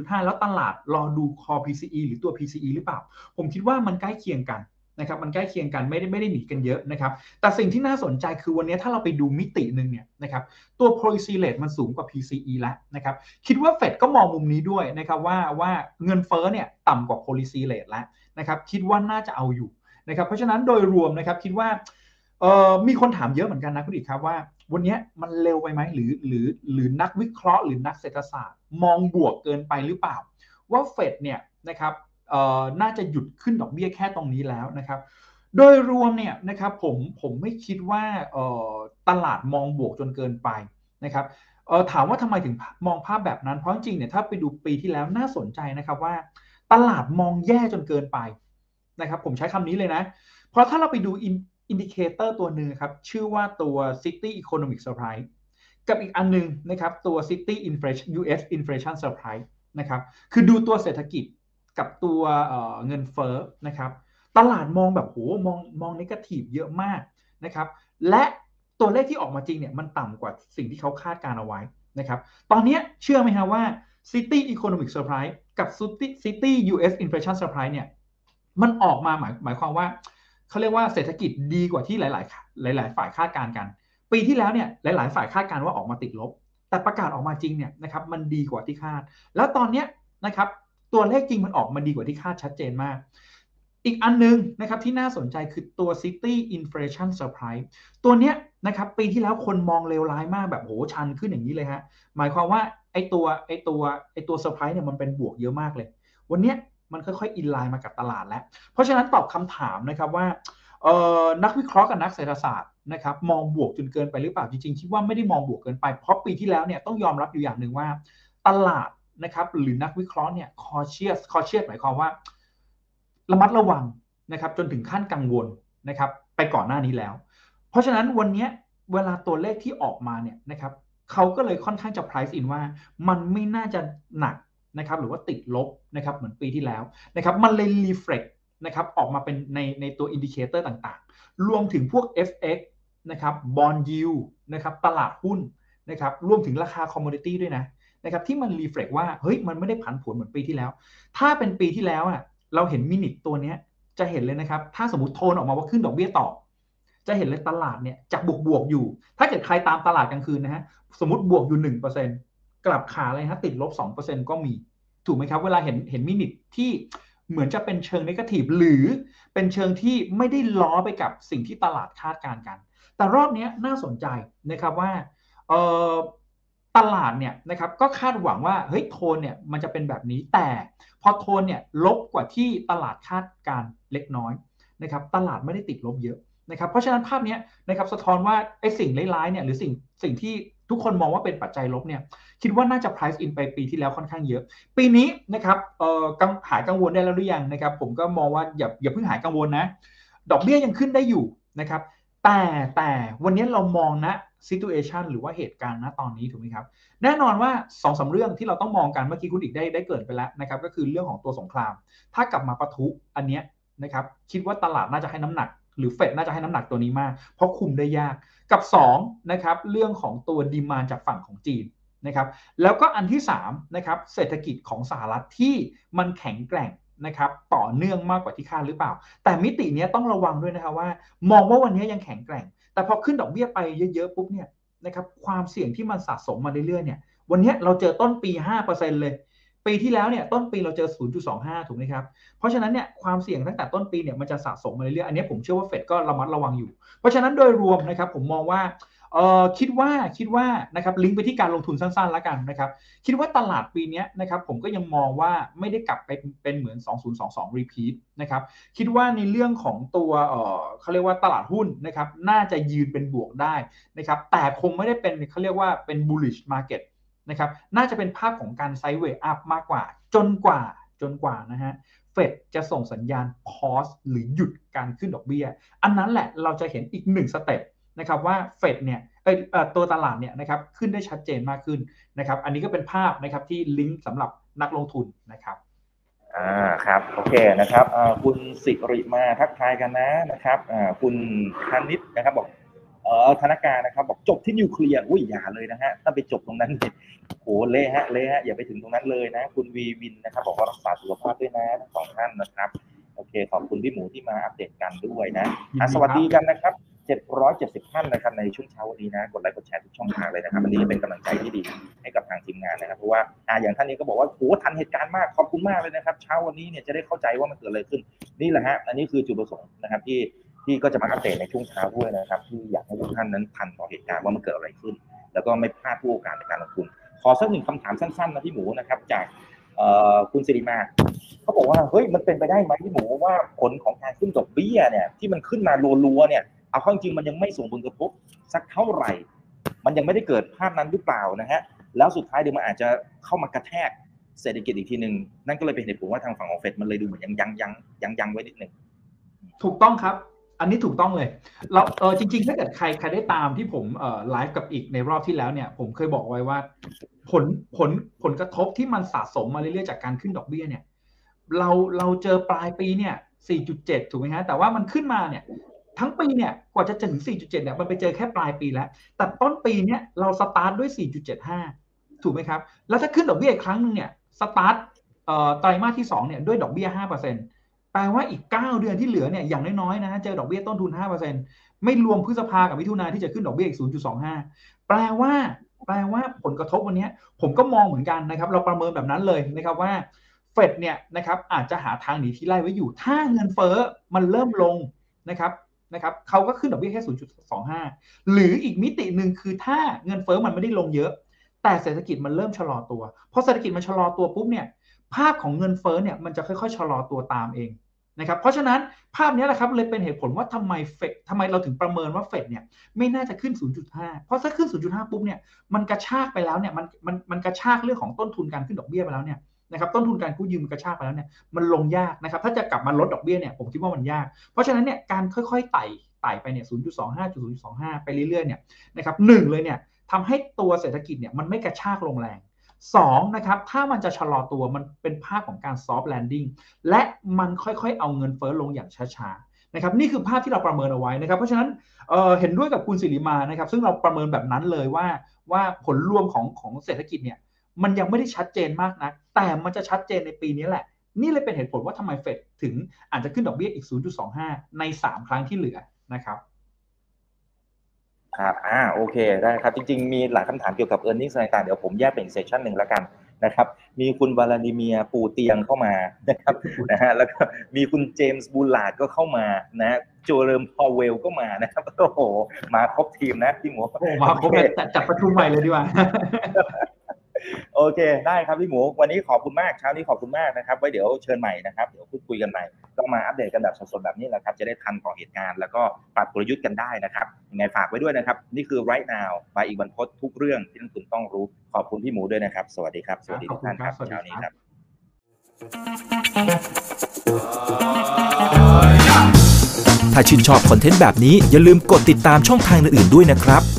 0.5 แล้วตลาดรอดูคอ PCE หรือตัว PCE หรือเปล่า ผมคิดว่ามันใกล้เคียงกัน นะครับมันใกล้เคียงกันไม่ได้ไม่ได้หนีกันเยอะนะครับแต่สิ่งที่น่าสนใจคือวันนี้ถ้าเราไปดูมิติหนึ่งเนี่ยนะครับตัว policy rate มันสูงกว่า PCE แล้วนะครับคิดว่าเฟดก็มองมุมนี้ด้วยนะครับว่าว่าเงินเฟ้อเนี่ยต่ำกว่า policy rate แล้วนะครับคิดว่าน่าจะเอาอยู่นะครับเพราะฉะนั้นโดยรวมนะครับคิดว่าเอ่อมีคนถามเยอะเหมือนกันนะคุณอีกครับว่าวันนี้มันเร็วไปไหมหรือหรือหรือนักวิเคราะห์หรือนักเศรษฐศาสตร์ มองบวกเกินไปหรือเปล่า ว่าเฟดเนี่ยนะครับ น่าจะหยุดขึ้นดอกเบี้ยแค่ตรงนี้แล้วนะครับ โดยรวมเนี่ยนะครับผมผมไม่คิดว่าตลาดมองบวกจนเกินไปนะครับถามว่าทำไมถึงมองภาพแบบนั้นเพราะจริงเนี่ยถ้าไปดูปีที่แล้วน่าสนใจนะครับว่า ตลาดมองแย่จนเกินไปนะครับผมใช้คำนี้เลยนะ เพราะถ้าเราไปดู indicator ตัวหนึ่งครับ ชื่อว่าตัว Citi Economic Surprise กับอีกอันนึงนะครับตัว Citi Inflation US Inflation Surprise นะครับคือดูตัวเศรษฐกิจ กับตัวเงินเฟ้อนะครับตลาดมองแบบโหมองมองนิเกทีฟเยอะมากนะครับ และตัวเลขที่ออกมาจริงเนี่ยมันต่ำกว่าสิ่งที่เขาคาดการเอาไว้นะครับตอนนี้เชื่อไหมครับว่า City Economic Surprise กับ City US Inflation Surprise เนี่ยมันออกมาหมายหมายความว่าเขาเรียกว่าเศรษฐกิจดีกว่าที่หลาย ๆ หลาย ๆ ฝ่ายคาดการณ์กัน ปีที่แล้วเนี่ยหลาย ๆ ฝ่ายคาดการณ์ว่าออกมาติดลบ แต่ประกาศออกมาจริงเนี่ยนะครับมันดีกว่าที่คาด แล้วตอนเนี้ยนะครับ ตัวเลขจริงมันออกมาดีกว่าที่คาดชัดเจนมาก อีกอันนึงนะครับที่น่าสนใจคือตัว City Inflation Surprise ตัวเนี้ยนะครับปีที่แล้วคนมองเลวร้ายมากแบบโหชันขึ้นอย่างนี้เลยฮะหมายความว่าไอตัวไอตัวไอตัวเซอร์ไพรส์เนี่ยมันเป็นบวกเยอะมากเลย วันเนี้ยมันค่อยๆอินไลน์มากับตลาดแล้ว เพราะฉะนั้นตอบคำถามนะครับว่านักวิเคราะห์กับนักเศรษฐศาสตร์นะครับมองบวกจนเกินไปหรือเปล่าจริงๆคิดว่าไม่ได้มองบวกเกินไป เพราะปีที่แล้วเนี่ยต้องยอมรับอยู่อย่างหนึ่งว่า ตลาด นะครับหรือนักวิเคราะห์เนี่ย cautious cautious หมายความว่า ระมัดระวังนะครับจนถึงขั้นกังวลนะครับไปก่อนหน้านี้แล้ว เพราะฉะนั้นวันนี้เวลาตัวเลขที่ออกมาเนี่ยนะครับเขาก็เลยค่อนข้างจะ price in ว่า มันไม่น่าจะหนักนะครับหรือว่าติดลบนะครับเหมือนปีที่แล้วนะครับมันเลย reflect นะครับออกมาเป็นในในตัว indicator ต่างๆ รวมถึงพวก FX นะครับ bond yield นะครับตลาดหุ้นนะครับรวมถึงราคา commodity ด้วยนะ นะครับที่มัน reflect ว่าเฮ้ยมันไม่ได้ผันผวนเหมือนปีที่แล้ว ถ้าเป็นปีที่แล้วอะเราเห็นมินิตัวเนี้ยจะเห็นเลยนะครับ ถ้าสมมติโทนออกมาว่าขึ้นดอกเบี้ยต่อ จะเห็นเลยตลาดเนี่ยจากบวกบวกอยู่ ถ้าเกิดใครตามตลาดกลางคืนนะฮะสมมติบวกอยู่หนึ่งเปอร์เซ็นกลับขาเลยฮะติดลบสองเปอร์เซ็นก็มี ถูกไหมครับ เวลาเห็นเห็นมินิที่เหมือนจะเป็นเชิงนกทีฟหรือเป็นเชิงที่ไม่ได้ล้อไปกับสิ่งที่ตลาดคาดการณ์กัน แต่รอบนี้น่าสนใจนะครับว่าเออ ตลาดเนี่ยนะครับก็คาดหวังว่าเฮ้ยโทนเนี่ยมันจะเป็นแบบนี้แต่พอโทนเนี่ยลบกว่าที่ตลาดคาดการเล็กน้อยนะครับตลาดไม่ได้ติดลบเยอะนะครับเพราะฉะนั้นภาพนี้นะครับสะท้อนว่าไอ้สิ่งร้ายๆเนี่ยหรือสิ่งสิ่งที่ทุกคนมองว่าเป็นปัจจัยลบเนี่ยคิดว่าน่าจะ price in ไปปีที่แล้วค่อนข้างเยอะ ปีนี้นะครับเอ่อหายกังวลได้แล้วหรือยังนะครับผมก็มองว่าอย่าอย่าเพิ่งหายกังวลนะ ดอกเบี้ยยังขึ้นได้อยู่นะครับแต่แต่วันนี้เรามองนะ situation หรือว่าเหตุการณ์นะตอนนี้ถูกไหมครับ แน่นอนว่า2อสเรื่องที่เราต้องมองกันเมื่อกี้คุณอีกได้ได้เกิดไปแล้วนะครับ ก็คือเรื่องของตัวสงคราม ถ้ากลับมาปะทุอันเนี้ยนะครับ คิดว่าตลาดน่าจะให้น้ำหนัก หรือเฟดน่าจะให้น้ำหนักตัวนี้มาก เพราะคุมได้ยากกับ2นะครับเรื่องของตัวดีมานจากฝั่งของจีนนะครับ แล้วก็อันที่3นะครับเศรษฐกิจของสหรัฐที่มันแข็งแกร่งนะครับต่อเนื่องมากกว่าที่คาดหรือเปล่า แต่มิตินี้ต้องระวังด้วยนะครับว่า มองว่าวันนี้ยังแข็งแกร่ง แต่พอขึ้นดอกเบี้ยไปเยอะๆปุ๊บเนี่ยนะครับความเสี่ยงที่มันสะสมมาเรื่อยๆเนี่ยวันนี้เราเจอต้นปี 5%เลย ปีที่แล้วเนี่ยต้นปีเราเจอ 0.25 ถูกไหมครับ เพราะฉะนั้นเนี่ยความเสี่ยงตั้งแต่ต้นปีเนี่ยมันจะสะสมมาเรื่อยๆ อันนี้ผมเชื่อว่าเฟดก็ระมัดระวังอยู่ เพราะฉะนั้นโดยรวมนะครับผมมองว่า เออคิดว่าคิดว่านะครับลิงก์ไปที่การลงทุนสั้นๆแล้วกันนะครับคิดว่าตลาดปีนี้นะครับผมก็ยังมองว่าไม่ได้กลับไปเป็นเหมือน 2022 repeat นะครับคิดว่าในเรื่องของตัวเออเขาเรียกว่าตลาดหุ้นนะครับน่าจะยืนเป็นบวกได้นะครับแต่คงไม่ได้เป็นเขาเรียกว่าเป็น bullish market นะครับน่าจะเป็นภาพของการ sideway up มากกว่า จนกว่าจนกว่านะฮะเฟดจะส่งสัญญาณ pause หรือหยุดการขึ้นดอกเบี้ย อันนั้นแหละเราจะเห็นอีกหนึ่ง step นะครับว่าเฟดเนี่ยตัวตลาดเนี่ยนะครับขึ้นได้ชัดเจนมากขึ้นนะครับ อันนี้ก็เป็นภาพนะครับที่ลิงก์สำหรับนักลงทุนนะครับอ่าครับโอเคนะครับคุณสิริมาทักทายกันนะนะครับคุณคณิตนะครับบอกเออธนาการนะครับ บอกจบที่นิวเคลียร์อุ้ยอย่าเลยนะฮะถ้าไปจบตรงนั้นโหเละฮะเละฮะอย่าไปถึงตรงนั้นเลยนะ คุณวีวินนะครับ บอกว่ารักษาสุขภาพด้วยนะทั้งสองท่านนะครับ โอเค ขอบคุณพี่หมูที่มาอัปเดตกันด้วยนะะสวัสดีกันนะครับ770ท่านนะครับในช่วงเช้าวันนี้นะกดไลค์กดแชร์ทุกช่องทางเลยนะครับอันนี้เป็นกำลังใจที่ดีให้กับทางทีมงานนะครับเพราะว่าอ่าอย่างท่านนี้ก็บอกว่าโหทันเหตุการณ์มากขอบคุณมากเลยนะครับ เช้าวันนี้เนี่ยจะได้เข้าใจว่ามันเกิดอะไรขึ้นนี่แหละฮะอันนี้คือจุดประสงค์นะครับที่ที่ก็จะมาอัปเดตในช่วงเช้าด้วยนะครับที่อยากให้ทุกท่านนั้นทันต่อเหตุการณ์ว่ามันเกิดอะไรขึ้น แล้วก็ไม่พลาดผู้โอกาสในการลงทุน ขอสักหนึ่งคำถามสั้นๆนะพี่หมูนะครับจากคุณสิริมา เขาบอกว่าเฮ้ยมันเป็นไปได้ไหมพี่หมูว่าผลของการขึ้นดอกเบี้ยเนี่ยที่มันขึ้นมารัวๆเนี่ยเอาข้อจริงมันยังไม่ส่งผลกระทบสักเท่าไหร่ มันยังไม่ได้เกิดภาพนั้นหรือเปล่านะฮะแล้วสุดท้ายเดี๋ยวมันอาจจะเข้ามากระแทกเศรษฐกิจอีกทีหนึ่งนั่นก็เลยเป็นเหตุผลว่าทางฝั่งของเฟดมันเลยดูเหมือนยังยังยังยังยังไว้นิดหนึ่งถูกต้องครับ อันนี้ถูกต้องเลยเราเออจริง ๆ ถ้าเกิดใครใครได้ตามที่ผมเอ่อไลฟ์กับอีกในรอบที่แล้วเนี่ย ผมเคยบอกไว้ว่า ผลผลผลกระทบที่มันสะสมมาเรื่อยๆจากการขึ้นดอกเบี้ยเนี่ย เราเราเจอปลายปีเนี่ย 4.7 ถูกไหมฮะ แต่ว่ามันขึ้นมาเนี่ย ทั้งปีเนี่ยกว่าจะถึง 4.7 เนี่ย มันไปเจอแค่ปลายปีแล้ว แต่ต้นปีเนี่ยเราสตาร์ทด้วย 4.75 ถูกไหมครับ แล้วถ้าขึ้นดอกเบี้ยอีกครั้งหนึ่งเนี่ยสตาร์ทไตรมาสที่2เนี่ยด้วยดอกเบี้ย 5%แปลว่าอีก 9 เดือนที่เหลือเนี่ยอย่างน้อยๆนะเจอดอกเบี้ยต้นทุน 5%ไม่รวมพฤษภากับมิถุนาที่จะขึ้นดอกเบี้ยอีก 0.25 แปลว่าแปลว่าผลกระทบวันนี้ผมก็มองเหมือนกันนะครับ เราประเมินแบบนั้นเลยนะครับว่า ฟดเนี่ยนะครับอาจจะหาทางหนีที่ไล่ไว้อยู่ ถ้าเงินเฟ้อมันเริ่มลงนะครับนะครับเขาก็ขึ้นดอกเบี้ยแค่ 0.25 หรืออีกมิติหนึ่งคือถ้าเงินเฟ้อมันไม่ได้ลงเยอะ แต่เศรษฐกิจมันเริ่มชะลอตัวพอเศรษฐกิจมันชะลอตัวปุ๊บเนี่ยภาพของเงินเฟ้อเนี่ยมันจะค่อยๆชะลอตัวตามเองนะครับเพราะฉะนั้นภาพนี้แหละครับเลยเป็นเหตุผลว่าทำไมเฟดทำไมเราถึงประเมินว่าเฟดเนี่ยไม่น่าจะขึ้น 0.5 เพราะถ้าขึ้น 0.5 ปุ๊บเนี่ยมันกระชากไปแล้วเนี่ยมันมันมันกระชากเรื่องของต้นทุนการขึ้นดอกเบี้ยไปแล้วเนี่ย นะครับต้นทุนการกู้ยืมกระชากไปแล้วเนี่ยมันลงยากนะครับถ้าจะกลับมาลดดอกเบี้ยเนี่ยผมคิดว่ามันยาก เพราะฉะนั้นเนี่ยการค่อยๆไต่ไต่ไปเนี่ย 0.25 0.25 ไปเรื่อยๆ เนี่ยนะครับหนึ่งเลยเนี่ยทำให้ตัวเศรษฐกิจเนี่ยมันไม่กระชากลงแรงสองนะครับ ถ้ามันจะชะลอตัวมันเป็นภาพของการ soft landing และมันค่อยๆ เอาเงินเฟ้อลงอย่างช้าๆนะครับนี่คือภาพที่เราประเมินเอาไว้นะครับ เพราะฉะนั้นเเห็นด้วยกับคุณสิริมานะครับ ซึ่งเราประเมินแบบนั้นเลยว่าว่าผลรวมของของเศรษฐกิจเนี่ย มันยังไม่ได้ชัดเจนมากนะแต่มันจะชัดเจนในปีนี้แหละ นี่เลยเป็นเหตุผลว่าทำไมเฟดถึงอาจจะขึ้นดอกเบี้ยอีก 0.25 ใน 3 ครั้งที่เหลือนะครับครับอ่าโอเคได้ครับ จริง ๆ มีหลายคำถามเกี่ยวกับ e a r n i n g ต่างๆ เดี๋ยวผมแยกเป็นเซสชันหนึ่งแล้วกันนะครับ มีคุณวลาดิเมียปูเตียงเข้ามานะครับนะฮะแล้วก็มีคุณเจมส์บูลาดก็เข้ามานะโจเรมพอเวลก็มานะครับโอ้โห มาครบทีมนะพี่หมูมาครบจัดประชุมใหม่เลยดีกว่า โอเค ได้ครับพี่หมู วันนี้ขอบคุณมากเช้านี้ขอบคุณมากนะครับ ไว้เดี๋ยวเชิญใหม่นะครับ เดี๋ยวพูดคุยกันใหม่ต้องมาอัปเดตกันแบบสดๆแบบนี้แหละครับ จะได้ทันต่อเหตุการณ์ แล้วก็ปรับกลยุทธ์กันได้นะครับ ยังไงฝากไว้ด้วยนะครับ นี่คือ right now ไปอีกวันพดทุกเรื่องที่นักทุนต้องรู้ ขอบคุณพี่หมูด้วยนะครับ สวัสดีครับ สวัสดีทุกท่านครับเช้านี้ครับ ถ้าชื่นชอบคอนเทนต์แบบนี้อย่าลืมกดติดตามช่องทางอื่นๆด้วยนะครับไม่